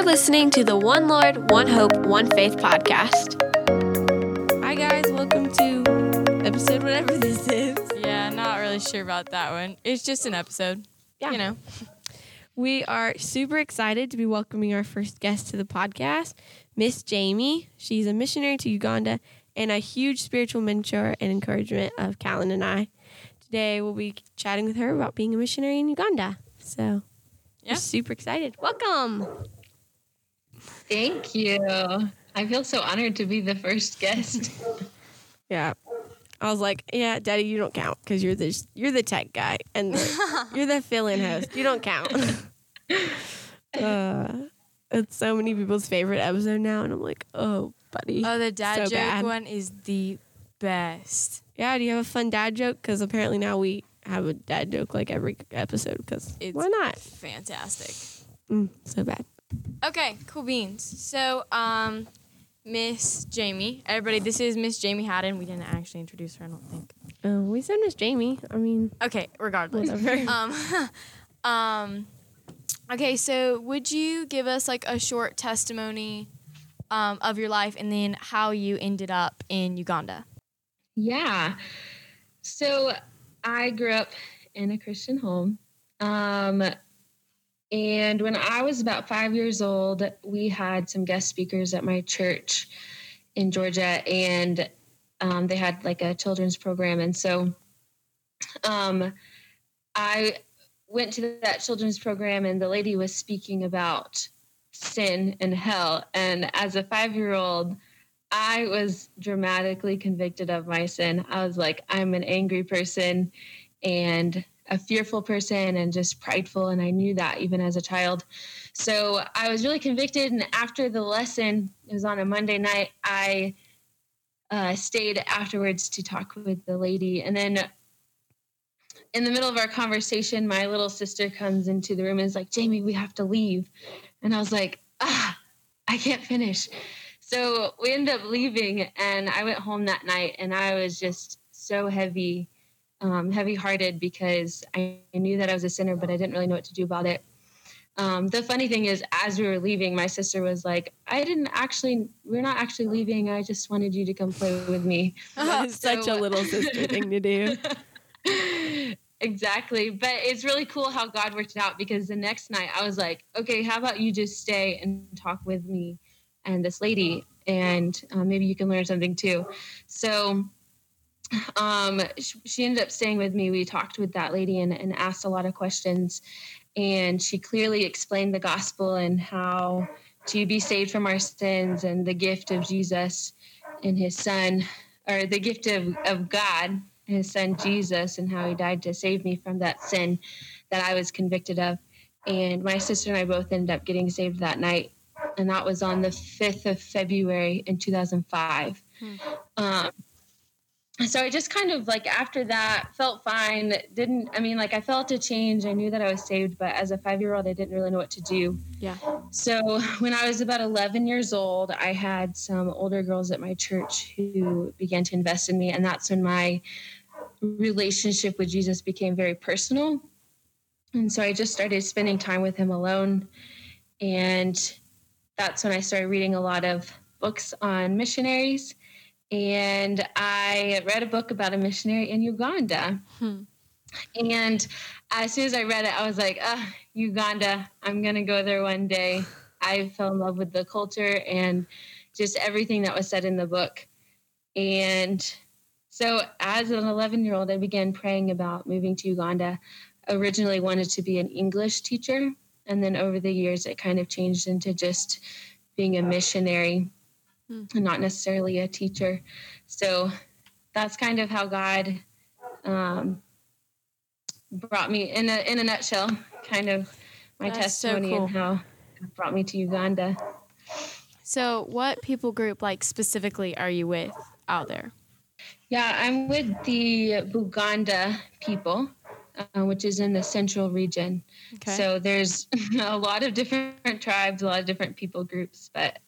You're listening to the One Lord, One Hope, One Faith podcast. Hi, guys. Welcome to episode whatever this is. Yeah, not really sure about that one. It's just an episode. Yeah. You know. We are super excited to be welcoming our first guest to the podcast, Miss Jamie. She's a missionary to Uganda and a huge spiritual mentor and encouragement of Callan and I. Today, we'll be chatting with her about being a missionary in Uganda. So, Yeah. we're super excited. Welcome. Thank you. I feel so honored to be the first guest. Yeah. I was like, yeah, Daddy, you don't count because you're the you're the tech guy and the, you're the fill-in host. You don't count. uh, it's so many people's favorite episode now, and I'm like, oh, buddy. Oh, the dad So joke bad. one is the best. yeah, do you have a fun dad joke? Because apparently now we have a dad joke like every episode. Because It's why not? Fantastic. Mm, so bad. Okay, cool beans. So, um, Miss Jamie, everybody, this is Miss Jamie Haddon. We didn't actually introduce her, I don't think. Uh, we said Miss Jamie. I mean, Okay, regardless. whatever. um, um, okay, so would you give us like a short testimony um, of your life and then how you ended up in Uganda? yeah. So I grew up in a Christian home. Um, and when I was about five years old, we had some guest speakers at my church in Georgia, and um, they had like a children's program. And so um, I went to that children's program, and the lady was speaking about sin and hell. And as a five year old, I was dramatically convicted of my sin. I was like, I'm an angry person and a fearful person and just prideful. And I knew that even as a child. So I was really convicted. And after the lesson, it was on a Monday night, I uh, stayed afterwards to talk with the lady. And then in the middle of our conversation, my little sister comes into the room and is like, Jamie, we have to leave. And I was like, ah, I can't finish. So we ended up leaving, and I went home that night, and I was just so heavy, um, heavy-hearted because I knew that I was a sinner, but I didn't really know what to do about it. Um, the funny thing is, as we were leaving, my sister was like, "I didn't actually. We're not actually leaving. I just wanted you to come play with me." is such a little sister thing to do. exactly. But it's really cool how God worked it out because the next night I was like, okay, how about you just stay and talk with me and this lady, and uh, maybe you can learn something too. So um, sh- she ended up staying with me. We talked with that lady and, and asked a lot of questions. And she clearly explained the gospel and how to be saved from our sins and the gift of Jesus and his son, or the gift of, of God and his son Jesus, and how he died to save me from that sin that I was convicted of. And my sister and I both ended up getting saved that night. And that was on the 5th of February in 2005. Um, so I just kind of like after that felt fine. Didn't, I mean, like I felt a change. I knew that I was saved, but as a five year old, I didn't really know what to do. Yeah. So when I was about 11 years old, I had some older girls at my church who began to invest in me. And that's when my relationship with Jesus became very personal. And so I just started spending time with him alone. And that's when I started reading a lot of books on missionaries. And I read a book about a missionary in Uganda. Hmm. And as soon as I read it, I was like, ah, Uganda, I'm going to go there one day. I fell in love with the culture and just everything that was said in the book. And so, as an 11 year old, I began praying about moving to Uganda. Originally, wanted to be an English teacher. And then over the years, it kind of changed into just being a missionary Hmm. and not necessarily a teacher. So, that's kind of how God um, brought me in a in a nutshell, kind of my That's so testimony cool. and how God brought me to Uganda. So, what people group, like specifically, are you with out there? Yeah, I'm with the Buganda people, uh, which is in the central region. Okay. So there's a lot of different tribes, a lot of different people groups, but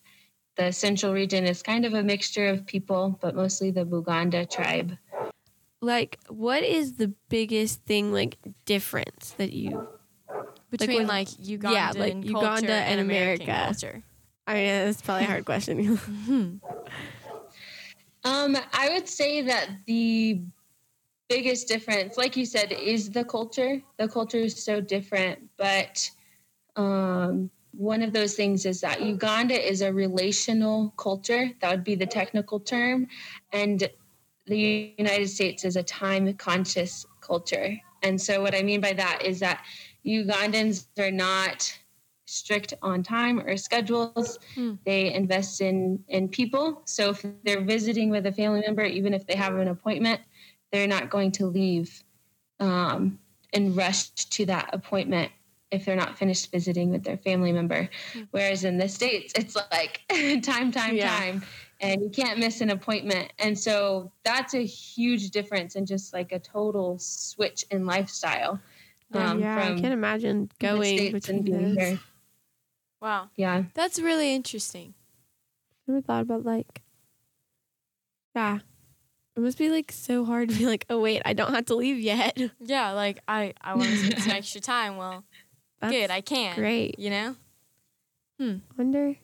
the central region is kind of a mixture of people, but mostly the Buganda tribe. like what is the biggest thing like difference that you between with- like, Uganda, yeah, like and Uganda culture and American America. culture. I mean, that's probably a hard question. Um, I would say that the biggest difference, like you said, is the culture. The culture is so different, but um, one of those things is that Uganda is a relational culture. That would be the technical term, and the United States is a time conscious culture. And so, what I mean by that is that Ugandans are not strict on time or schedules. Hmm. They invest in in people. So if they're visiting with a family member, even if they have an appointment, they're not going to leave um, and rush to that appointment if they're not finished visiting with their family member. Hmm. Whereas in the states, it's like time, time, Yeah. time, and you can't miss an appointment. And so that's a huge difference and just like a total switch in lifestyle. um, yeah, I can't imagine going States and between being those. here. Wow, Yeah. that's really interesting. I never thought about like, yeah, it must be like so hard to be like, oh wait, I don't have to leave yet. Yeah, like I I want to spend some extra time. Well, That's good, I can. great. You know. Wonder.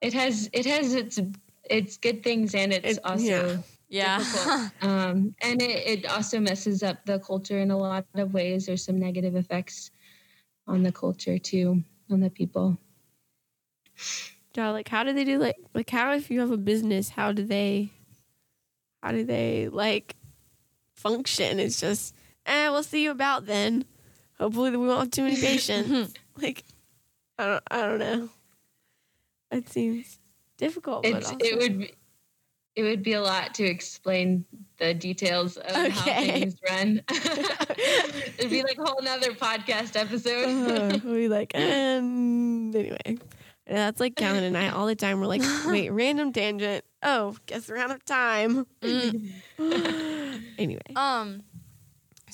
It has it has its its good things and it's It- also yeah. Yeah. um, and it, it also messes up the culture in a lot of ways. There's some negative effects on the culture too, on the people. Yeah, like how do they do like like how if you have a business, how do they how do they like function? It's just eh, we'll see you about then. Hopefully we won't have too many patients. like I don't I don't know. It seems difficult, but also, it would be, it would be a lot to explain the details of how things run. It'd be like a whole nother podcast episode. uh, we'll be like, and anyway. And that's like Callan and I all the time. We're like, wait, random tangent. Oh, guess we're out of time. Mm. anyway. Um,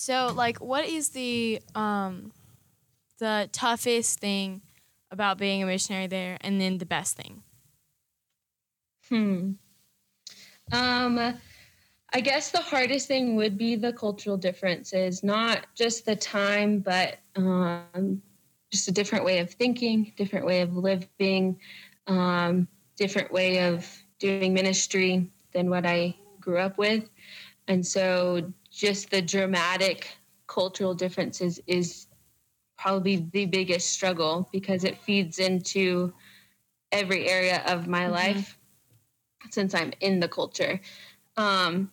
so like, what is the um, the toughest thing about being a missionary there, and then the best thing? Hmm. Um, I guess the hardest thing would be the cultural differences, not just the time, but um, just a different way of thinking, different way of living, um, different way of doing ministry than what I grew up with. And so just the dramatic cultural differences is probably the biggest struggle because it feeds into every area of my Mhm. life since I'm in the culture. Um,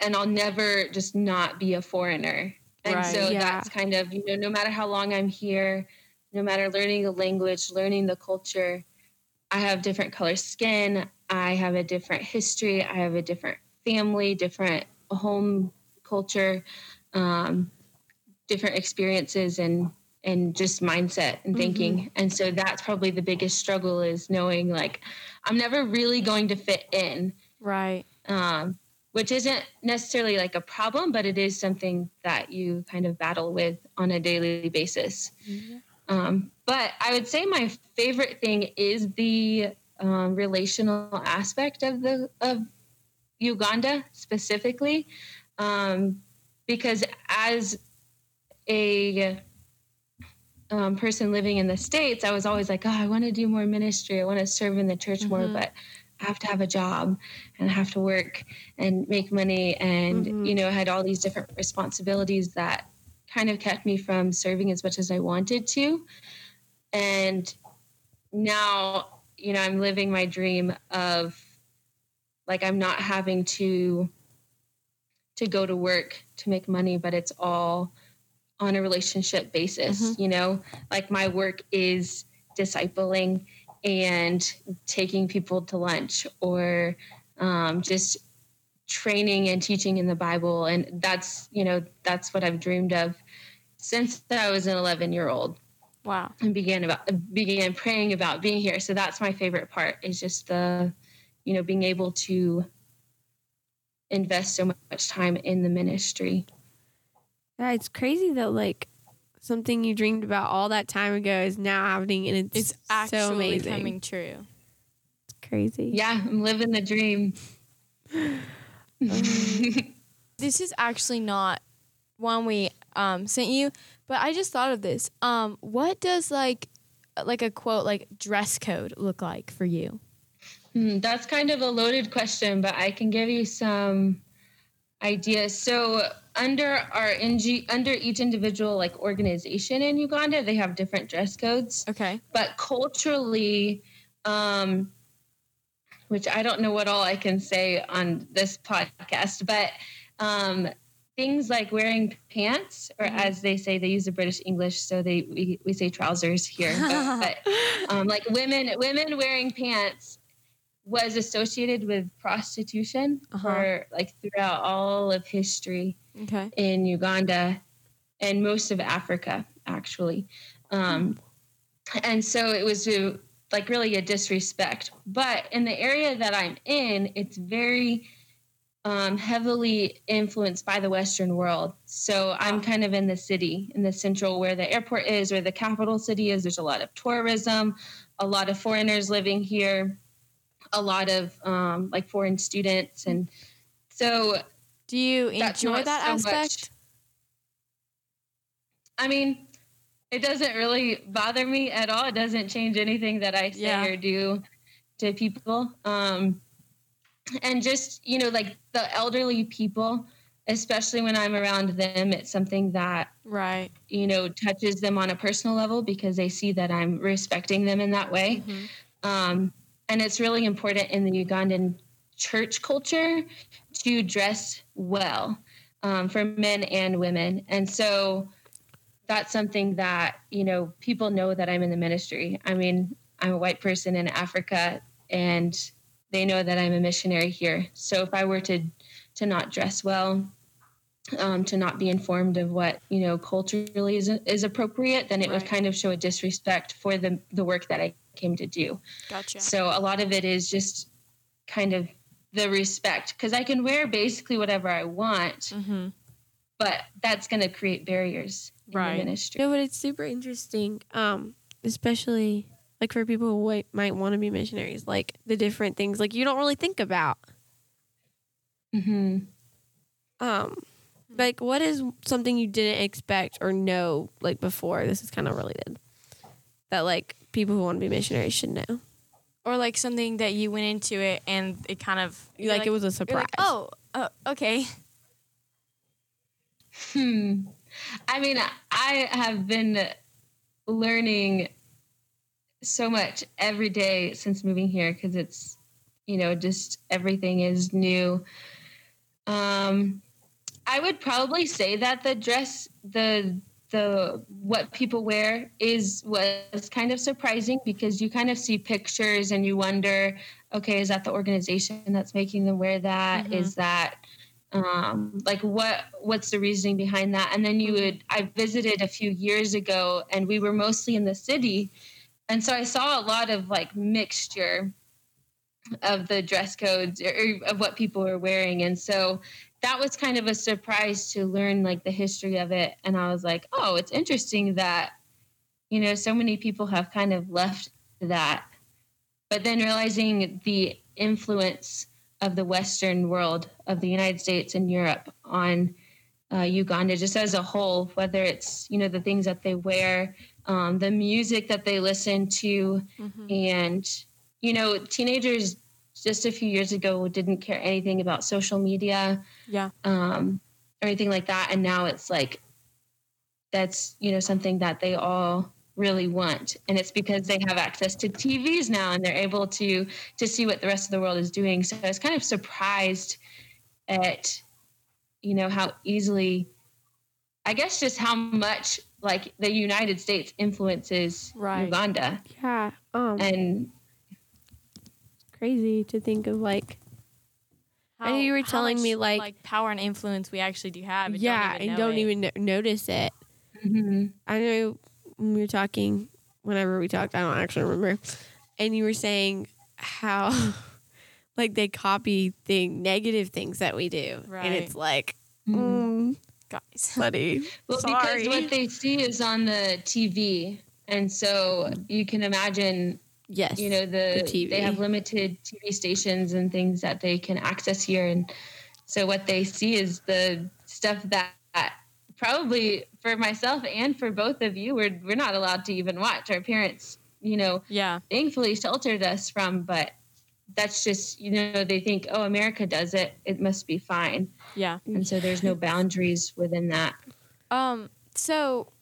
and I'll never just not be a foreigner. And Right. so Yeah. that's kind of, you know, no matter how long I'm here, no matter learning the language, learning the culture, I have different color skin. I have a different history. I have a different family, different home culture, um, different experiences and and just mindset and thinking. And so that's probably the biggest struggle is knowing like I'm never really going to fit in, Right. um, which isn't necessarily like a problem, but it is something that you kind of battle with on a daily basis. Um, but I would say my favorite thing is the um, relational aspect of the of Uganda specifically, um, because as a um, person living in the states, I was always like, oh, I want to do more ministry. I want to serve in the church more, Mhm. but I have to have a job and I have to work and make money, and Mhm. you know, I had all these different responsibilities that kind of kept me from serving as much as I wanted to. And now, you know, I'm living my dream of like I'm not having to to go to work to make money, but it's all on a relationship basis, you know? Like my work is discipling and taking people to lunch or um, just training and teaching in the Bible. And that's, you know, that's what I've dreamed of since that I was an 11 year old Wow. and began about began praying about being here. So that's my favorite part is just the, you know, being able to invest so much time in the ministry. Yeah, it's crazy that like something you dreamed about all that time ago is now happening and it's, It's actually so amazing. coming true. It's crazy. Yeah, I'm living the dream. This is actually not one we um, sent you. But I just thought of this. Um, what does like like a quote like dress code look like for you? Hmm, that's kind of a loaded question, but I can give you some ideas. So under our NG, under each individual like organization in Uganda, they have different dress codes. Okay. But culturally, um, which I don't know what all I can say on this podcast, but um, things like wearing pants, or Mhm. as they say, they use the British English, so they we, we say trousers here. but, but um, like women women wearing pants was associated with prostitution Uh-huh. for like throughout all of history Okay. in Uganda and most of Africa, actually. Um, and so it was a, like really a disrespect. But in the area that I'm in, it's very um, heavily influenced by the Western world. So I'm kind of in the city, in the central where the airport is, where the capital city is. There's a lot of tourism, a lot of foreigners living here, a lot of um, like foreign students. And so Do you enjoy that so aspect? much- I mean, it doesn't really bother me at all. It doesn't change anything that I say Yeah. or do to people. Um, and just, you know, like the elderly people, especially when I'm around them, it's something that, Right. you know, touches them on a personal level because they see that I'm respecting them in that way. Mhm. Um, and it's really important in the Ugandan church culture to dress well um, for men and women. And so that's something that, you know, people know that I'm in the ministry. I mean, I'm a white person in Africa and they know that I'm a missionary here. So if I were to to not dress well, um, to not be informed of what you know culturally is, is appropriate, then it would kind of show a disrespect for the the work that I came to do. Gotcha. So a lot of it is just kind of the respect because I can wear basically whatever I want, Mm-hmm. but that's going to create barriers in Right. the ministry. No, but it's super interesting, um, especially like for people who wait, might want to be missionaries, like the different things like you don't really think about. hmm Um, like what is something you didn't expect or know like before? This is kind of related. That like people who want to be missionaries should know. Or like something that you went into it and it kind of you're Like, it was a you're surprise. like, oh, uh, okay. Hmm. I mean, I have been learning so much every day since moving here because it's, you know, just everything is new. Um, I would probably say that the dress, the the what people wear is was kind of surprising because you kind of see pictures and you wonder, okay, is that the organization that's making them wear that? Mhm. Is that um, like what what's the reasoning behind that and then you would i visited a few years ago and we were mostly in the city and so i saw a lot of like mixture of the dress codes or, of what people were wearing. And so that was kind of a surprise to learn like the history of it. And i was like oh it's interesting that you know so many people have kind of left that. But then realizing the influence of the Western world, of the United States and Europe on uh, Uganda, just as a whole, whether it's, you know, the things that they wear, um, the music that they listen to, Mm-hmm. and, you know, teenagers just a few years ago didn't care anything about social media Yeah. um, or anything like that. And now it's like, that's, you know, something that they all really want and it's because they have access to TVs now and they're able to to see what the rest of the world is doing so I was kind of surprised at you know how easily I guess just how much like the United States influences Right. Uganda Yeah. Um, and crazy to think of like I know you were telling me, like- like power and influence we actually do have. and yeah, don't even and know don't it. even no- notice it. mhm, I know when we were talking, whenever we talked, I don't actually remember. And you were saying how, like, they copy the negative things that we do. Right. And it's like, mhm. mm, guys. buddy. Well, sorry. because what they see is on the TV, and so you can imagine, yes. you know, the, the TV. they have limited TV stations and things that they can access here, and so what they see is the stuff that, that probably for myself and for both of you, we're we're not allowed to even watch. Our parents, you know, Yeah. thankfully sheltered us from, but that's just you know they think oh America does it, it must be fine, Yeah. and so there's no boundaries within that. Um. So,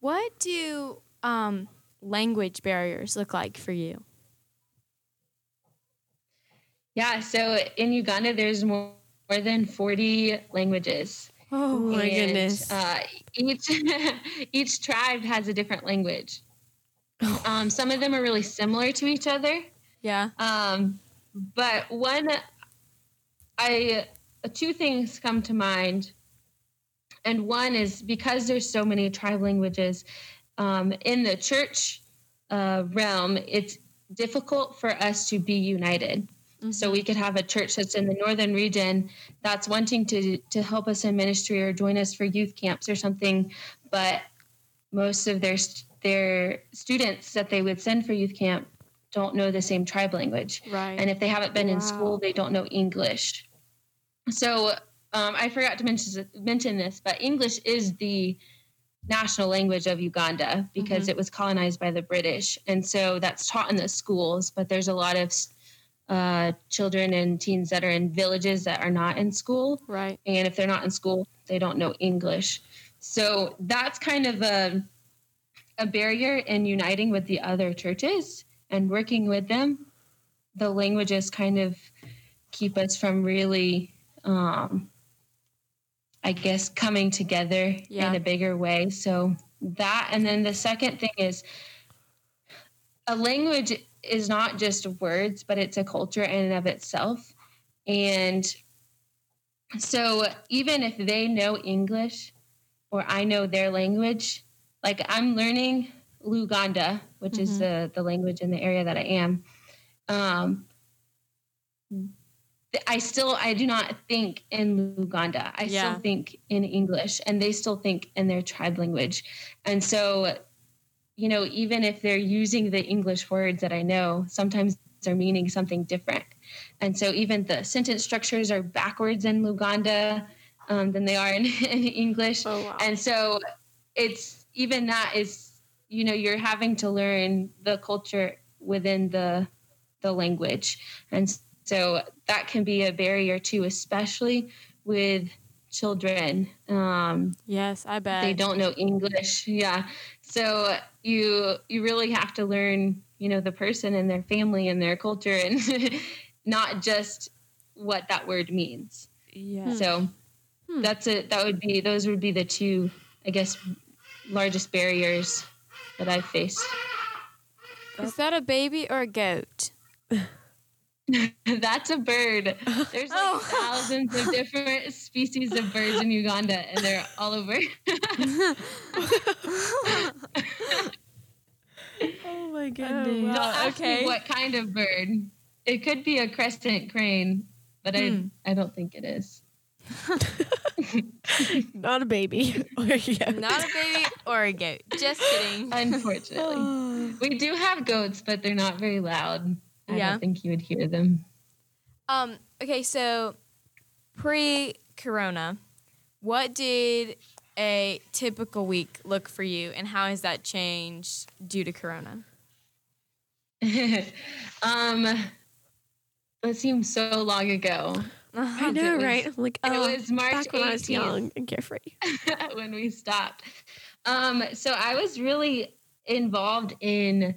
what do um language barriers look like for you? Yeah, so in Uganda, there's more, more than 40 languages. Oh my And, goodness. Uh, each each tribe has a different language. Um, some of them are really similar to each other, Yeah. um, but one, I two things come to mind, and one is because there's so many tribe languages um, in the church uh, realm, it's difficult for us to be united. So we could have a church that's in the northern region that's wanting to to help us in ministry or join us for youth camps or something, but most of their their students that they would send for youth camp don't know the same tribe language, Right. and if they haven't been in school, they don't know English. So um, I forgot to mention mention this, but English is the national language of Uganda because it was colonized by the British, and so that's taught in the schools. But there's a lot of uh, children and teens that are in villages that are not in school, right. and if they're not in school, they don't know English. So that's kind of a a barrier in uniting with the other churches and working with them. The languages kind of keep us from really, um, I guess, coming together Yeah. in a bigger way. So that, and then the second thing is a language is not just words, but it's a culture in and of itself. And so even if they know English or I know their language, like I'm learning Luganda, which is the, the language in the area that I am. Um, I still I do not think in Luganda. I Yeah. still think in English, and they still think in their tribe language. And so, you know, even if they're using the English words that I know, sometimes they're meaning something different. And so, even the sentence structures are backwards in Luganda um, than they are in, in English. Oh, wow. And so, it's even that is, you know, you're having to learn the culture within the the language, and so that can be a barrier too, especially with children. Um, Yes, I bet. they don't know English. Yeah. So you you really have to learn, you know, the person and their family and their culture and not just what that word means. yeah. So Hmm. that's it. That would be those would be the two, I guess, largest barriers that I've faced. Is that a baby or a goat? That's a bird. There's like Oh. thousands of different species of birds in Uganda, and they're all over. Oh my Oh, goodness. wow. Don't ask okay. me what kind of bird. It could be a crested crane, but Hmm. I I don't think it is. Not a baby. Or yeah. Not a baby or a goat. Just kidding. Unfortunately, we do have goats, but they're not very loud. I Yeah. don't think you would hear them. Um. Okay. So, pre-corona, what did a typical week look for you, and how has that changed due to corona? um, that seems so long ago. I know, It was- right? I'm like, it oh, was March back when I was 18th. young and carefree. when we stopped. Um, so I was really involved in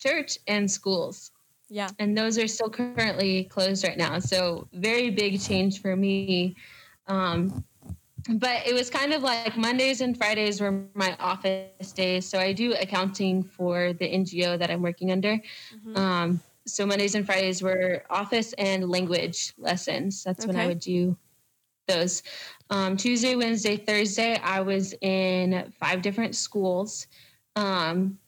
church and schools. Yeah. and those are still currently closed right now. So very big change for me. Um, but it was kind of like Mondays and Fridays were my office days. So I do accounting for the NGO that I'm working under. Mhm. Um, so Mondays and Fridays were office and language lessons. That's when I would do those. Um, Tuesday, Wednesday, Thursday, I was in five different schools. Um,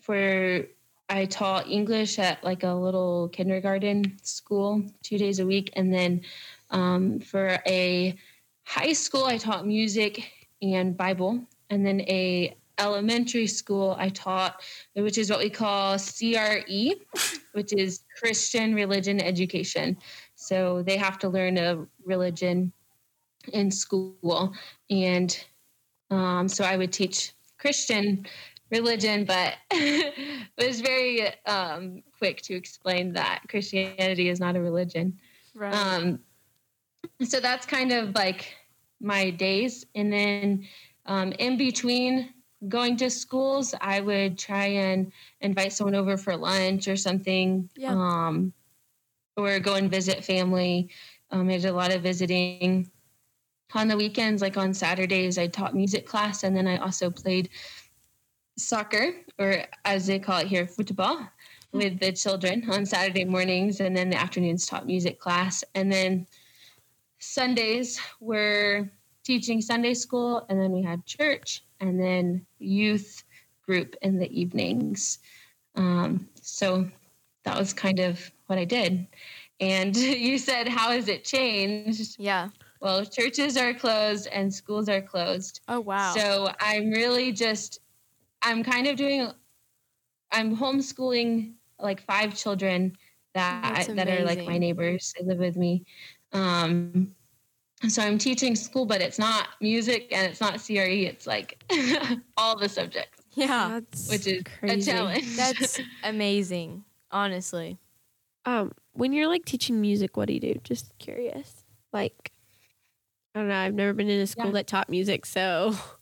for I taught English at like a little kindergarten school two days a week, and then um, for a high school, I taught music and Bible, and then a elementary school I taught, which is what we call CRE, which is Christian Religion Education. So they have to learn a religion in school, and Um, so I would teach Christian religion, but was very um, quick to explain that Christianity is not a religion. Right. Um, so that's kind of like my days. And then um, in between going to schools, I would try and invite someone over for lunch or something. Yeah. Um, or go and visit family. Um, I did a lot of visiting on the weekends, like on Saturdays, I taught music class, and then I also played soccer, or as they call it here, football, with the children on Saturday mornings, and then the afternoons taught music class, and then Sundays were teaching Sunday school, and then we had church, and then youth group in the evenings. Um, so that was kind of what I did. And you said, How has it changed? yeah. Well, churches are closed and schools are closed. Oh wow. So I'm really just, I'm kind of doing, I'm homeschooling like five children that That's that are like my neighbors. They live with me. Um, so I'm teaching school, but it's not music and it's not CRE. It's like all the subjects, yeah. That's which is crazy. a challenge. That's amazing. Honestly. Um, when you're like teaching music, what do you do? Just curious. Like, I don't know. I've never been in a school Yeah. that taught music, so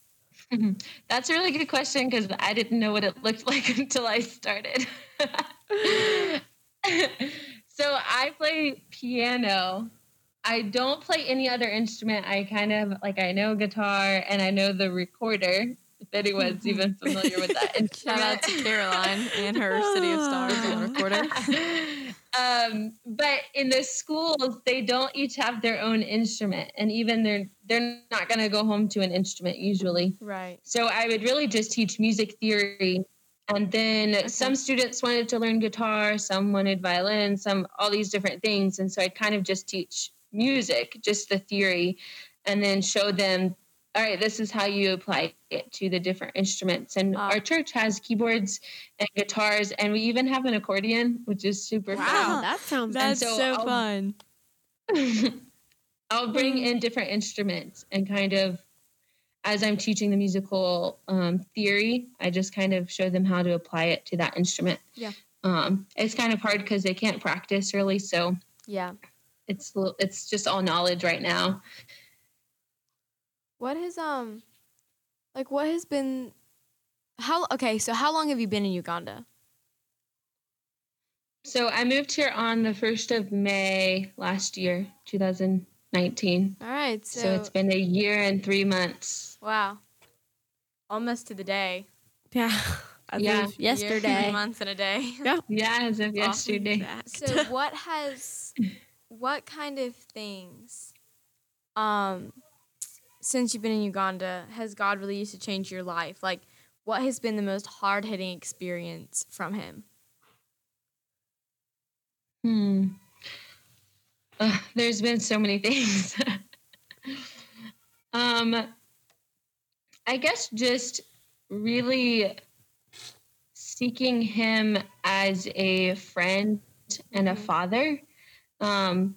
Mm-hmm. That's a really good question because I didn't know what it looked like until I started. so I play piano. I don't play any other instrument. I kind of like I know guitar and I know the recorder. If anyone's mm-hmm. even familiar with that instrument. Shout out to Caroline and her City of Stars on the recorder. Um, but in the schools, they don't each have their own instrument, and even they're they're not going to go home to an instrument usually. Right. So I would really just teach music theory. And then some students wanted to learn guitar, some wanted violin, some all these different things. And so I'd kind of just teach music, just the theory, and then show them, all right, this is how you apply it to the different instruments. And Wow. our church has keyboards and guitars, and we even have an accordion, which is super wow, that sounds That's- That's so so, I'll- fun. fun. I'll bring in different instruments and kind of as I'm teaching the musical um, theory, I just kind of show them how to apply it to that instrument. Yeah. Um, it's kind of hard because they can't practice really, so Yeah. it's it's just all knowledge right now. What has um like what has been how okay, so how long have you been in Uganda? So I moved here on the first of May last year, 2019. All right. So, So, it's been a year and three months. wow. Almost to the day. yeah. As Yeah. of Year, three months and a day. Yeah, as of yesterday. So what has what kind of things um since you've been in Uganda has God really used to change your life? Like what has been the most hard hitting experience from him? Hmm. Uh, there's been so many things. um, I guess just really seeking him as a friend and a Mhm. father. Um,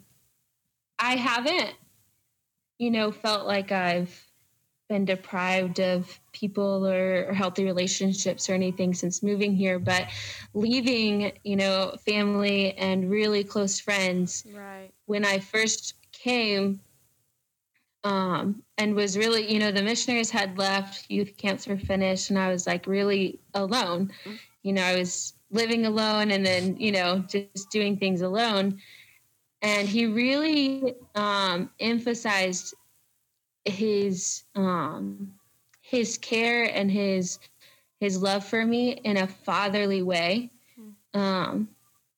I haven't, you know, felt like I've been deprived of people or, or healthy relationships or anything since moving here, but leaving, you know, family and really close friends Right. when I first came um, and was really, you know, the missionaries had left, youth camps were finished, and I was like really alone. You know, I was living alone and then, you know, just doing things alone. And he really um, emphasized his um, his care and his his love for me in a fatherly way. Um,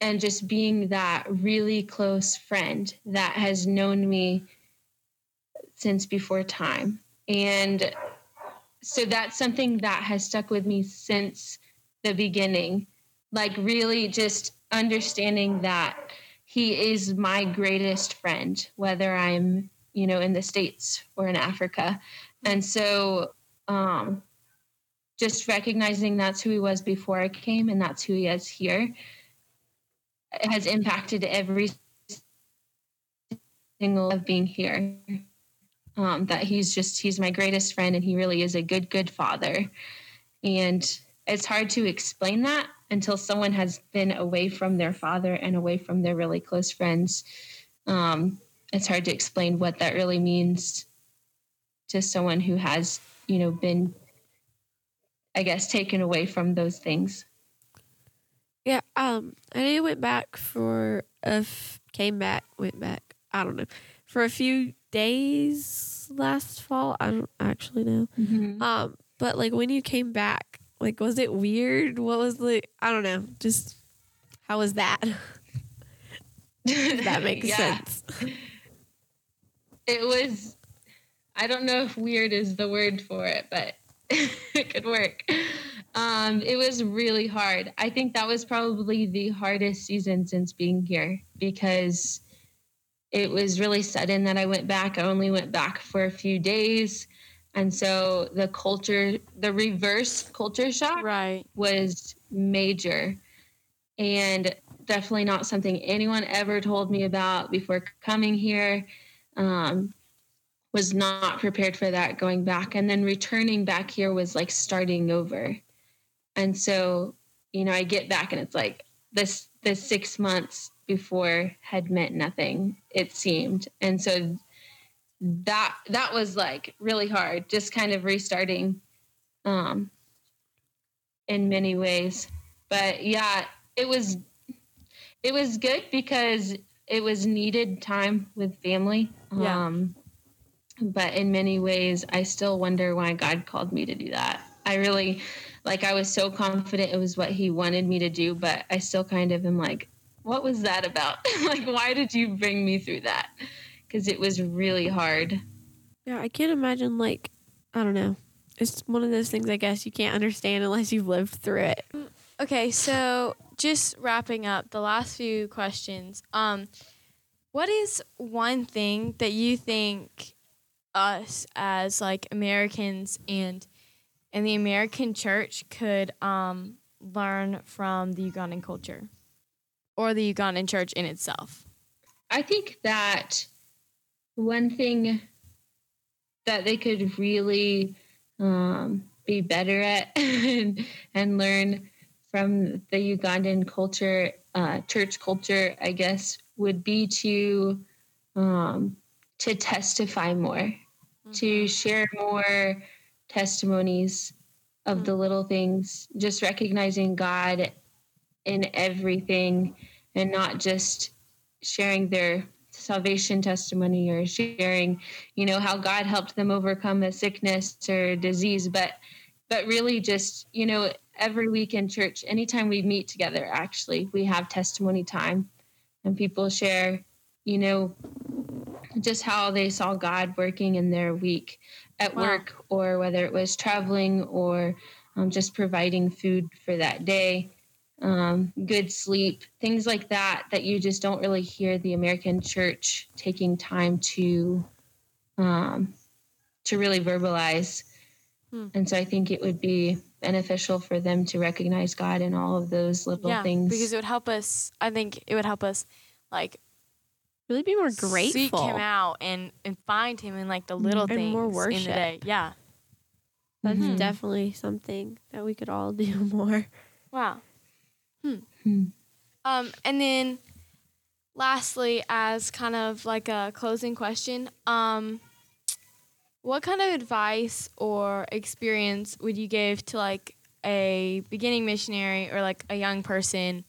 and just being that really close friend that has known me since before time. And so that's something that has stuck with me since the beginning. Like, really, just understanding that he is my greatest friend, whether I'm, you know, in the States or in Africa. And so, um, just recognizing that's who he was before I came and that's who he is here has impacted every single of being here. um, that he's just he's my greatest friend and he really is a good good father and it's hard to explain that until someone has been away from their father and away from their really close friends um, it's hard to explain what that really means to someone who has you know been i guess taken away from those things Yeah, um, I know you went back for a f- came back, went back. I don't know for a few days last fall. I don't actually know. Um, but like when you came back, like was it weird? What was the? I don't know. Just how was that? That makes Yeah. sense. it was i don't know if weird is the word for it but it could work um, it was really hard i think that was probably the hardest season since being here because it was really sudden that i went back i only went back for a few days and so the culture the reverse culture shock Right. was major. And definitely not something anyone ever told me about before coming here. Um, was not prepared for that going back. And then returning back here was like starting over. And so you know i get back and it's like this this six months before had meant nothing it seemed. And so that that was like really hard just kind of restarting um in many ways. But yeah it was it was good because it was needed time with family Yeah. um but in many ways i still wonder why god called me to do that. I really like i was so confident it was what he wanted me to do but i still kind of am like what was that about? Like why did you bring me through that because it was really hard Yeah, I can't imagine like I don't know. It's one of those things I guess you can't understand unless you've lived through it. Okay, so just wrapping up the last few questions. Um, what is one thing that you think us as like Americans and and the American church could um, learn from the Ugandan culture or the Ugandan church in itself? I think that one thing that they could really um, be better at and, and learn from the Ugandan culture, uh, church culture, I guess, would be to um, to testify more, to share more testimonies of the little things, just recognizing God in everything and not just sharing their salvation testimony or sharing you know how god helped them overcome a sickness or disease. But but really just you know every week in church anytime we meet together actually we have testimony time. And people share you know just how they saw god working in their week at Wow. work or whether it was traveling or um, just providing food for that day um, good sleep, things like that, that you just don't really hear the American church taking time to um, to really verbalize. Hmm. And so I think it would be beneficial for them to recognize God in all of those little yeah, things. because it would help us. I think it would help us like Really be more grateful. seek him out and and find him in like the little And things more in the worship. day. Yeah. That's Mhm. definitely something that we could all do more. Wow. Hmm. Hmm. Um, and then lastly, as kind of like a closing question, um, what kind of advice or experience would you give to like a beginning missionary or like a young person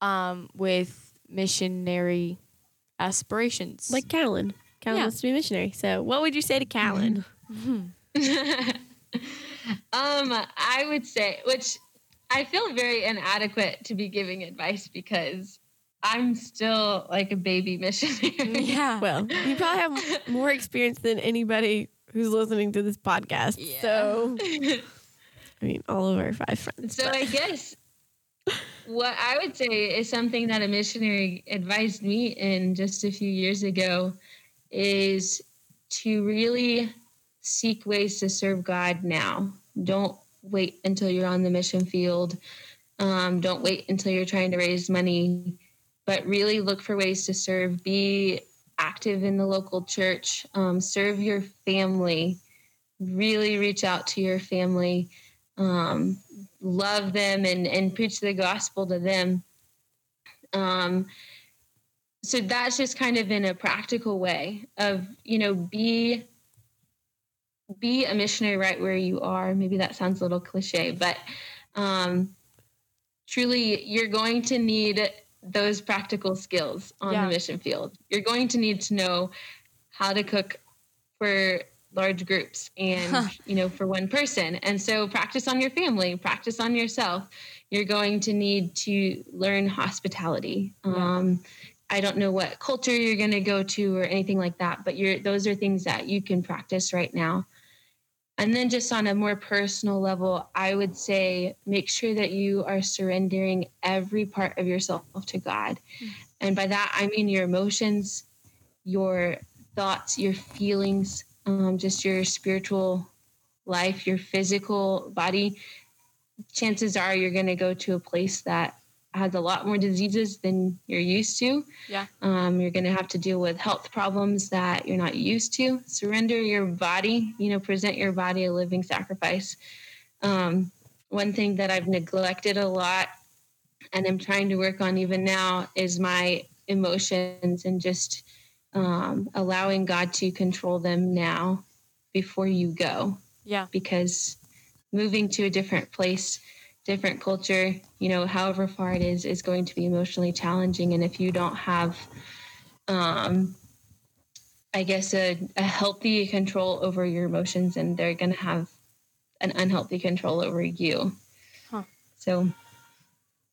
um, with missionary aspirations? Like Callan. Callan Yeah. wants to be a missionary. So what would you say to Callan? um, I would say, which I feel very inadequate to be giving advice because I'm still like a baby missionary. yeah. Well, you probably have more experience than anybody who's listening to this podcast. Yeah. So, I mean, all of our five friends. So but- I guess what I would say is something that a missionary advised me in just a few years ago is to really seek ways to serve God now. Don't wait until you're on the mission field. Um, don't wait until you're trying to raise money, but really look for ways to serve. Be active in the local church, um, serve your family, really reach out to your family, um, love them, and, and preach the gospel to them. Um, so that's just kind of in a practical way of you know be be a missionary right where you are. Maybe that sounds a little cliche but um, truly you're going to need those practical skills on Yeah. the mission field. You're going to need to know how to cook for large groups and you know for one person. And so practice on your family practice on yourself. You're going to need to learn hospitality. Um, i don't know what culture you're going to go to or anything like that but you're those are things that you can practice right now and then just on a more personal level i would say make sure that you are surrendering every part of yourself to god. And by that i mean your emotions your thoughts your feelings um, just your spiritual life your physical body. Chances are you're going to go to a place that has a lot more diseases than you're used to. Yeah. Um, you're going to have to deal with health problems that you're not used to. Surrender your body, you know, present your body a living sacrifice. Um, one thing that I've neglected a lot and I'm trying to work on even now is my emotions and just um, allowing God to control them now before you go Yeah. because moving to a different place, different culture, you know, however far it is, is going to be emotionally challenging. And if you don't have, um, I guess, a, a healthy control over your emotions, and they're going to have an unhealthy control over you. Huh. So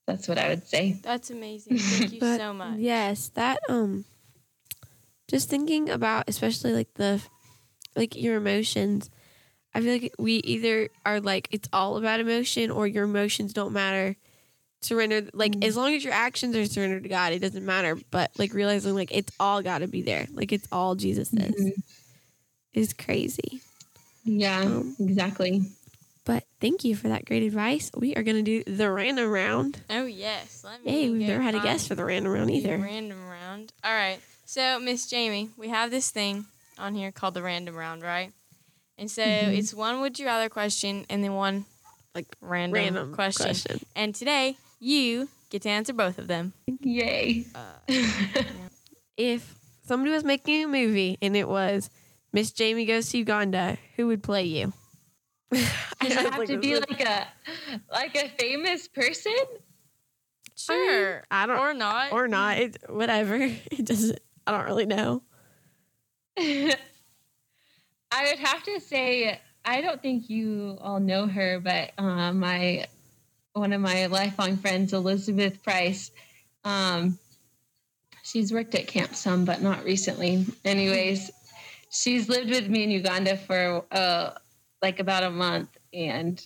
that's what I would say. That's amazing. Thank you But so much. Yes, that um just thinking about especially like the like your emotions. I feel like we either are like it's all about emotion or your emotions don't matter. Surrender like Mhm. as long as your actions are surrendered to God, it doesn't matter. But like realizing like it's all gotta be there. Like it's all Jesus is Mhm. is crazy. Yeah, Um, exactly. But thank you for that great advice. We are gonna do the random round. Oh yes. Let me Hey, we've never had a find guest for the random round either. Random round. All right. So Miss Jamie, we have this thing on here called the random round, right? And so Mm-hmm. it's one would you rather question and then one like random, Random question. question. And today you get to answer both of them. Yay. Uh, if somebody was making a movie and it was Miss Jamie Goes to Uganda, who would play you? Does I it was have like, to be is- like a like a famous person? sure. I don't or not. or not. It, whatever. It doesn't. I don't really know. I would have to say I don't think you all know her, but uh, my one of my lifelong friends, Elizabeth Price. Um, she's worked at camp some, but not recently. Anyways, she's lived with me in Uganda for uh, like about a month, and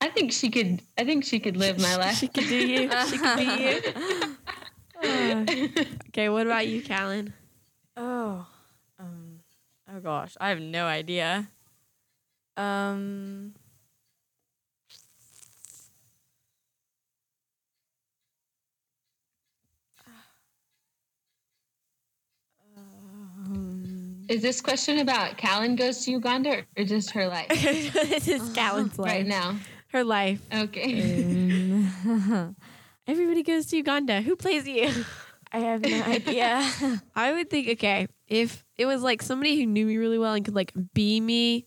I think she could. I think she could live my life. She could do you. She could be you. Uh, okay. What about you, Callan? Oh, oh gosh, I have no idea. Um, um, Is this question about Callan goes to Uganda or just her life this is Callan's life. right now? Her life. Okay. um, Everybody goes to Uganda. Who plays you? I have no idea. I would think, okay, if it was like somebody who knew me really well and could like be me,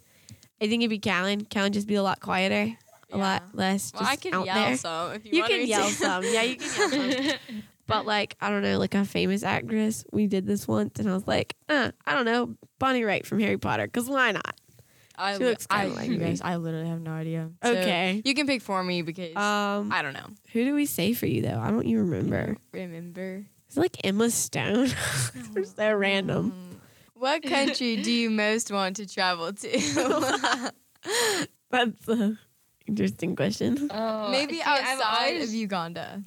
I think it'd be Callan. Callan just be a lot quieter, a lot Yeah. less. well, I can out yell there. some if you, You want can yell to. some. Yeah, you can yell some. But like, I don't know, like a famous actress. We did this once, and I was like, uh, I don't know, Bonnie Wright from Harry Potter, because why not? I, She looks kinda like you me. guys, I literally have no idea. So, Okay. you can pick for me because Um, I don't know. who do we say for you though? I don't even remember. Remember. Is it like Emma Stone? They're so random. Mm. What country do you most want to travel to? That's an interesting question. Oh, Maybe see, outside always- of Uganda.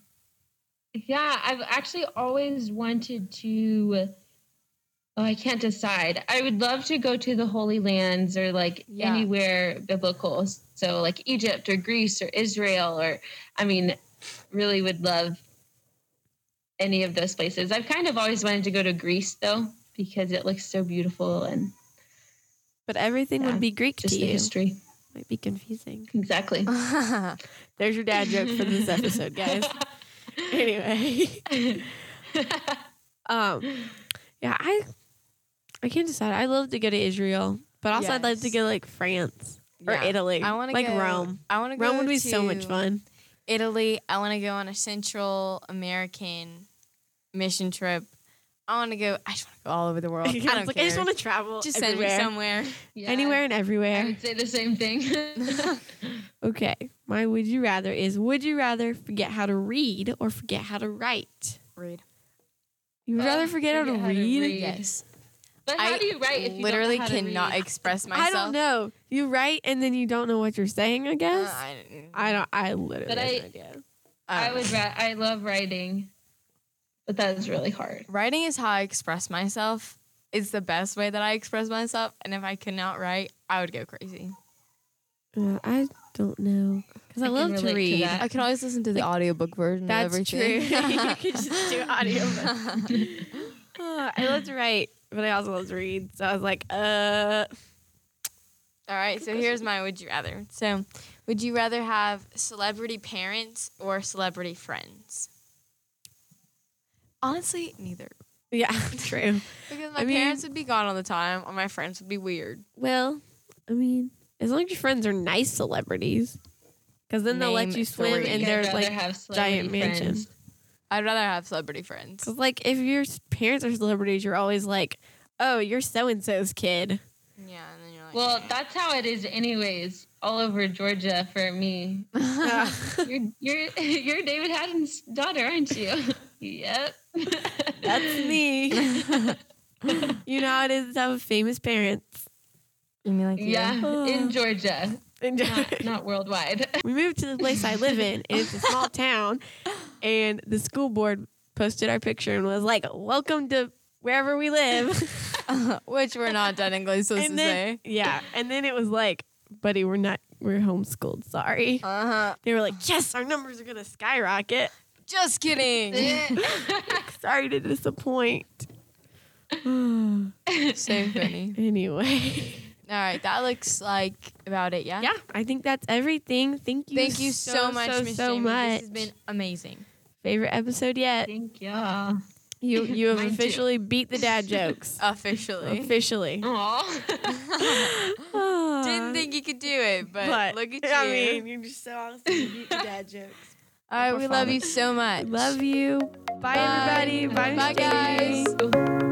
Yeah, I've actually always wanted to. Oh, I can't decide. I would love to go to the Holy Lands or like Yeah. anywhere biblical. So, like Egypt or Greece or Israel, or I mean, really would love any of those places. I've kind of always wanted to go to Greece though. because it looks so beautiful and But everything Yeah, would be Greek just to the you. history. Might be confusing. Exactly. There's your dad joke for this episode, guys. anyway, um, yeah, I I can't decide. I love to go to Israel, but also I'd like to go to, like France or Yeah. Italy. I want to like go, Rome. I want to go Rome would be so much fun. Italy. I want to go on a Central American mission trip. I want to go. I just want to go all over the world. I It's don't like, care. I just want to travel just send everywhere. me somewhere. Yeah, anywhere and everywhere. I everywhere. would say the same thing. Okay, my would you rather is would you rather forget how to read or forget how to write? Read. You would Uh, rather forget, how to, forget how to read? read. Yes. but how I do you write if you literally don't know how to cannot read? express myself. I don't know. You write and then you don't know what you're saying. I Uh, guess I, I don't. I literally But have I- no idea. I I would. Ra- I love writing, but that is really hard. Writing is how I express myself. It's the best way that I express myself. And if I could not write, I would go crazy. Uh, I don't know because I, I love to relate to read. I can always listen to the audiobook version That's of true. you could just do audio. Uh, I love to write, but I also love to read. So I was like, uh, All right, so here's my would you rather. So, would you rather have celebrity parents or celebrity friends? Honestly, neither. yeah, true. Because my I mean- parents would be gone all the time, or my friends would be weird. Well, I mean, as long as your friends are nice celebrities, because then they'll let you swim three. in I'd their like. have celebrity giant mansion. I'd rather have celebrity friends. Cause like if your parents are celebrities, you're always like, oh, you're so and so's kid. Yeah, and then you're like, Well, that's how it is, anyways. All over Georgia for me. You're you're you're David Haddon's daughter, aren't you? yep. That's me. you know how it is to have famous parents. you mean like you? Yeah, in Georgia, And not, not worldwide. we moved to the place I live in, it's a small town. And the school board posted our picture and was like, "Welcome to wherever we live." Which we're not technically supposed and to then, yeah, and then it was like, "Buddy, we're not. We're homeschooled. Sorry." Uh huh. They were like, "Yes, our numbers are gonna skyrocket." Just kidding. Sorry to disappoint. so funny. anyway, All right, that looks like about it. Yeah. yeah, I think that's everything. Thank you. Thank you so, much, so, Miss so Jamie. much. This has been amazing. Favorite episode yet? Thank y'all. You you have Mine too. officially beat the dad jokes. Officially. officially. Aw. Didn't think you could do it, but, look at you. I mean, you're just so awesome. You beat the dad jokes. All right, we love you so much. Love you. Bye, Bye. everybody. Bye, Bye, guys.